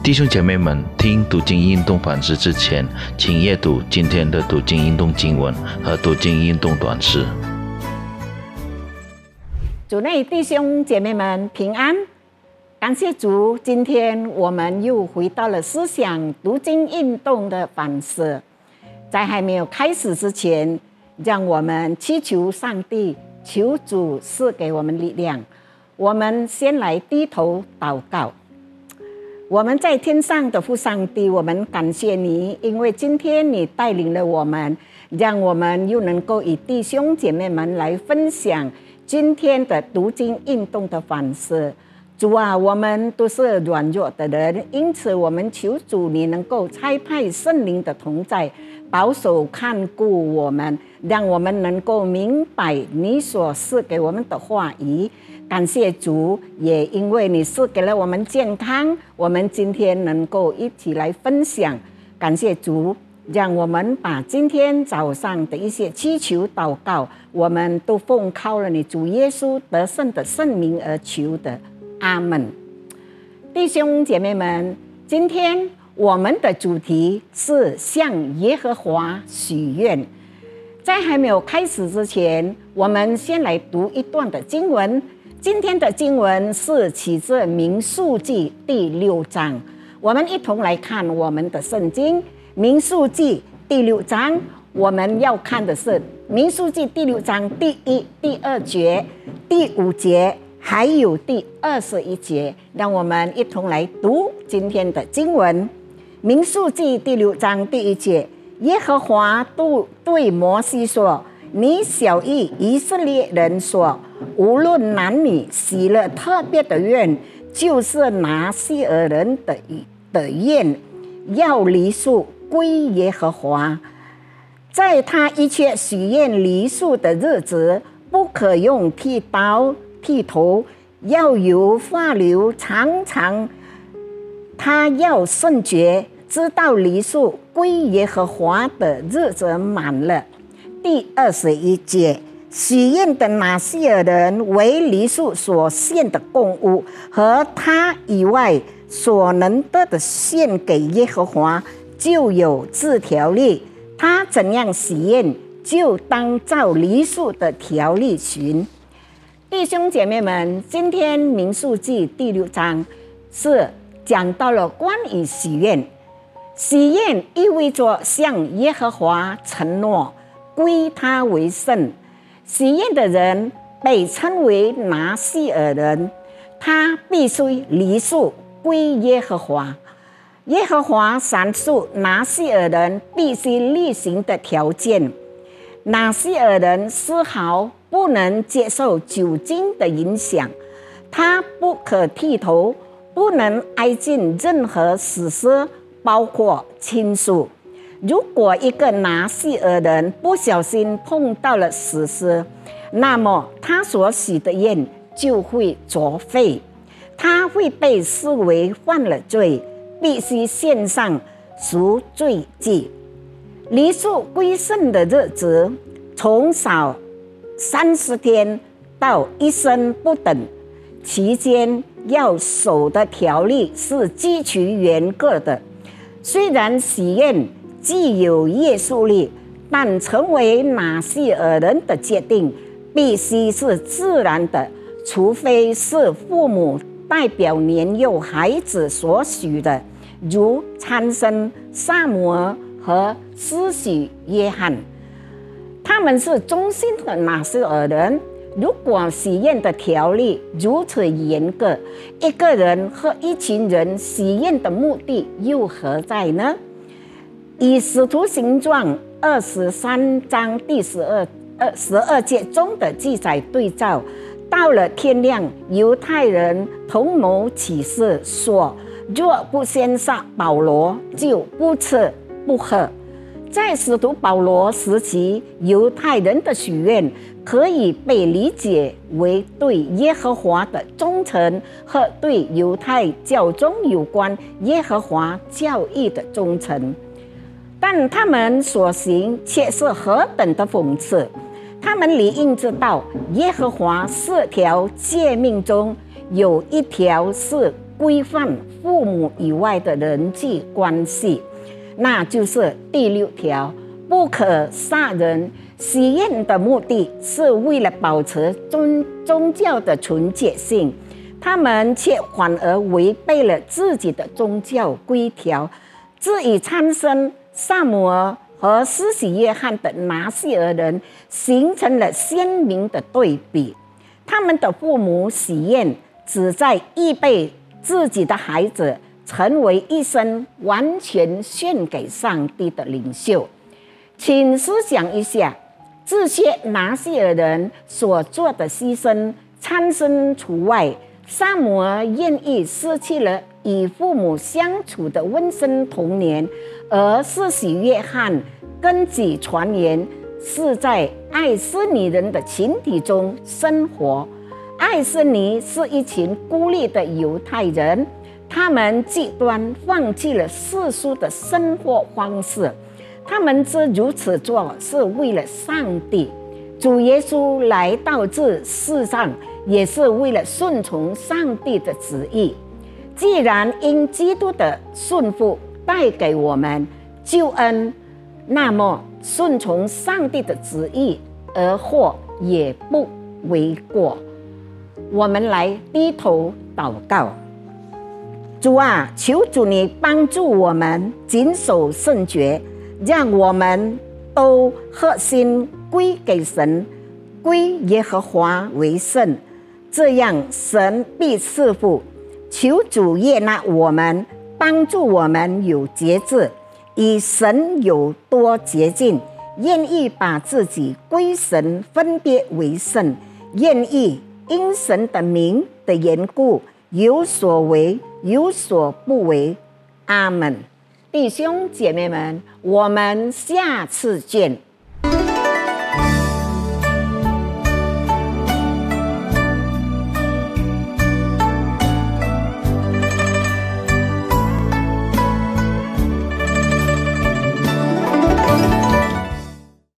弟兄姐妹们，听读经运动反思之前，请阅读今天的读经运动经文和读经运动短诗。主内弟兄姐妹们平安，感谢主，今天我们又回到了思想读经运动的反思。在还没有开始之前，让我们祈求上帝，求主赐给我们力量。我们先来低头祷告。我们在天上的父上帝，我们感谢你，因为今天你带领了我们，让我们又能够与弟兄姐妹们来分享今天的读经运动的反思。主啊，我们都是软弱的人，因此我们求主你能够差派圣灵的同在，保守看顾我们，让我们能够明白你所赐给我们的话语。感谢主，也因为你是给了我们健康，我们今天能够一起来分享。感谢主，让我们把今天早上的一些祈求祷告，我们都奉靠了你主耶稣得胜的圣名而求的。阿门。弟兄姐妹们，今天我们的主题是向耶和华许愿。在还没有开始之前，我们先来读一段的经文。今天的经文是起自民数记第六章，我们一同来看我们的圣经。民数记第六章，我们要看的是民数记第六章第一、第二节、第五节，还有第二十一节。让我们一同来读今天的经文。民数记第六章第一节，耶和华对对摩西说。你小意以色列人说，无论男女，许了特别的愿，就是拿西尔人的的愿，要梨树归耶和华。在他一切许愿梨树的日子，不可用剃刀剃头，要由发流长长。他要圣洁，知道梨树归耶和华的日子满了。第二十一节，许愿的拿西尔人为梨树所献的供物，和他以外所能得的献给耶和华，就有字条例。他怎样许愿，就当照梨树的条例行。弟兄姐妹们，今天民数记第六章是讲到了关于许愿。许愿意味着向耶和华承诺。归他为圣，许愿的人被称为拿西尔人，他必须离树归耶和华。耶和华阐述拿西尔人必须履行的条件：拿西尔人丝毫不能接受酒精的影响，他不可剃头，不能挨近任何死尸，包括亲属。如果一个拿西尔人不小心碰到了死尸，那么他所许的愿就会作废，他会被视为犯了罪，必须献上赎罪祭。离树归圣的日子，从少三十天到一生不等，期间要守的条例是极其严格的。虽然许愿。既有约束力，但成为纳西尔人的决定必须是自然的，除非是父母代表年幼孩子所许的，如参生萨摩尔和施许约翰，他们是忠心的纳西尔人。如果许愿的条例如此严格，一个人和一群人许愿的目的又何在呢？以使徒行状二十三章第十二二十二节中的记载对照，到了天亮，犹太人同谋起誓说：若不先杀保罗，就不吃不喝。在使徒保罗时期，犹太人的许愿可以被理解为对耶和华的忠诚和对犹太教中有关耶和华教义的忠诚。但他们所行却是何等的讽刺！他们理应知道，耶和华四条诫命中有一条是规范父母以外的人际关系，那就是第六条：不可杀人。喜宴的目的是为了保持宗宗教的纯洁性，他们却反而违背了自己的宗教规条，这与参生萨姆尔和施洗约翰的拿西尔人形成了鲜明的对比。他们的父母喜宴只在预备自己的孩子成为一生完全献给上帝的领袖，请思想一下。这些拿西尔人所做的牺牲，参生除外。萨摩尔愿意失去了与父母相处的温馨童年，而四喜约翰根据传言是在爱斯尼人的群体中生活。爱斯尼是一群孤立的犹太人，他们极端放弃了世俗的生活方式。他们之如此做，是为了上帝。主耶稣来到这世上，也是为了顺从上帝的旨意。既然因基督的顺服带给我们救恩，那么顺从上帝的旨意而获也不为过。我们来低头祷告：主啊，求主你帮助我们谨守圣洁。让我们都核心归给神，归耶和华为圣，这样神必赐福。求主悦纳我们，帮助我们有节制，以神有多洁净，愿意把自己归神，分别为圣，愿意因神的名的缘故有所为，有所不为。阿门。弟兄姐妹们，我们下次见。